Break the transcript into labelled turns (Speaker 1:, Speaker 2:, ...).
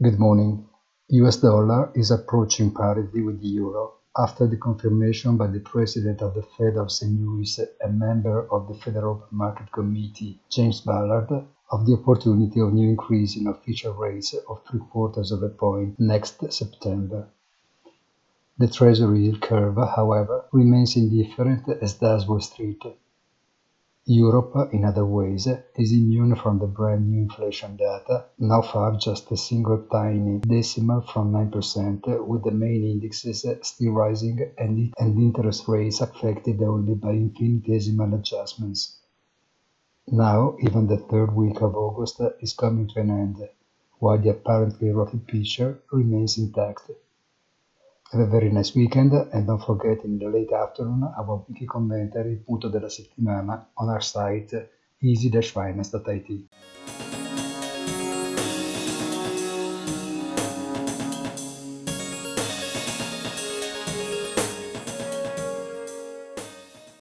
Speaker 1: Good morning. US dollar is approaching parity with the euro after the confirmation by the president of the Fed of St. Louis and member of the Federal Market Committee, James Bullard, of the opportunity of new increase in official rates of three quarters of a point next September. The Treasury yield curve, however, remains indifferent as does Wall Street. Europe, in other ways, is immune from the brand new inflation data, now far just a single tiny decimal from 9%, with the main indexes still rising and, and interest rates affected only by infinitesimal adjustments. Now, even the third week of August is coming to an end, while the apparently rocky picture remains intact. Have a very nice weekend and don't forget in the late afternoon our weekly commentary punto della settimana on our site easy-finance.it.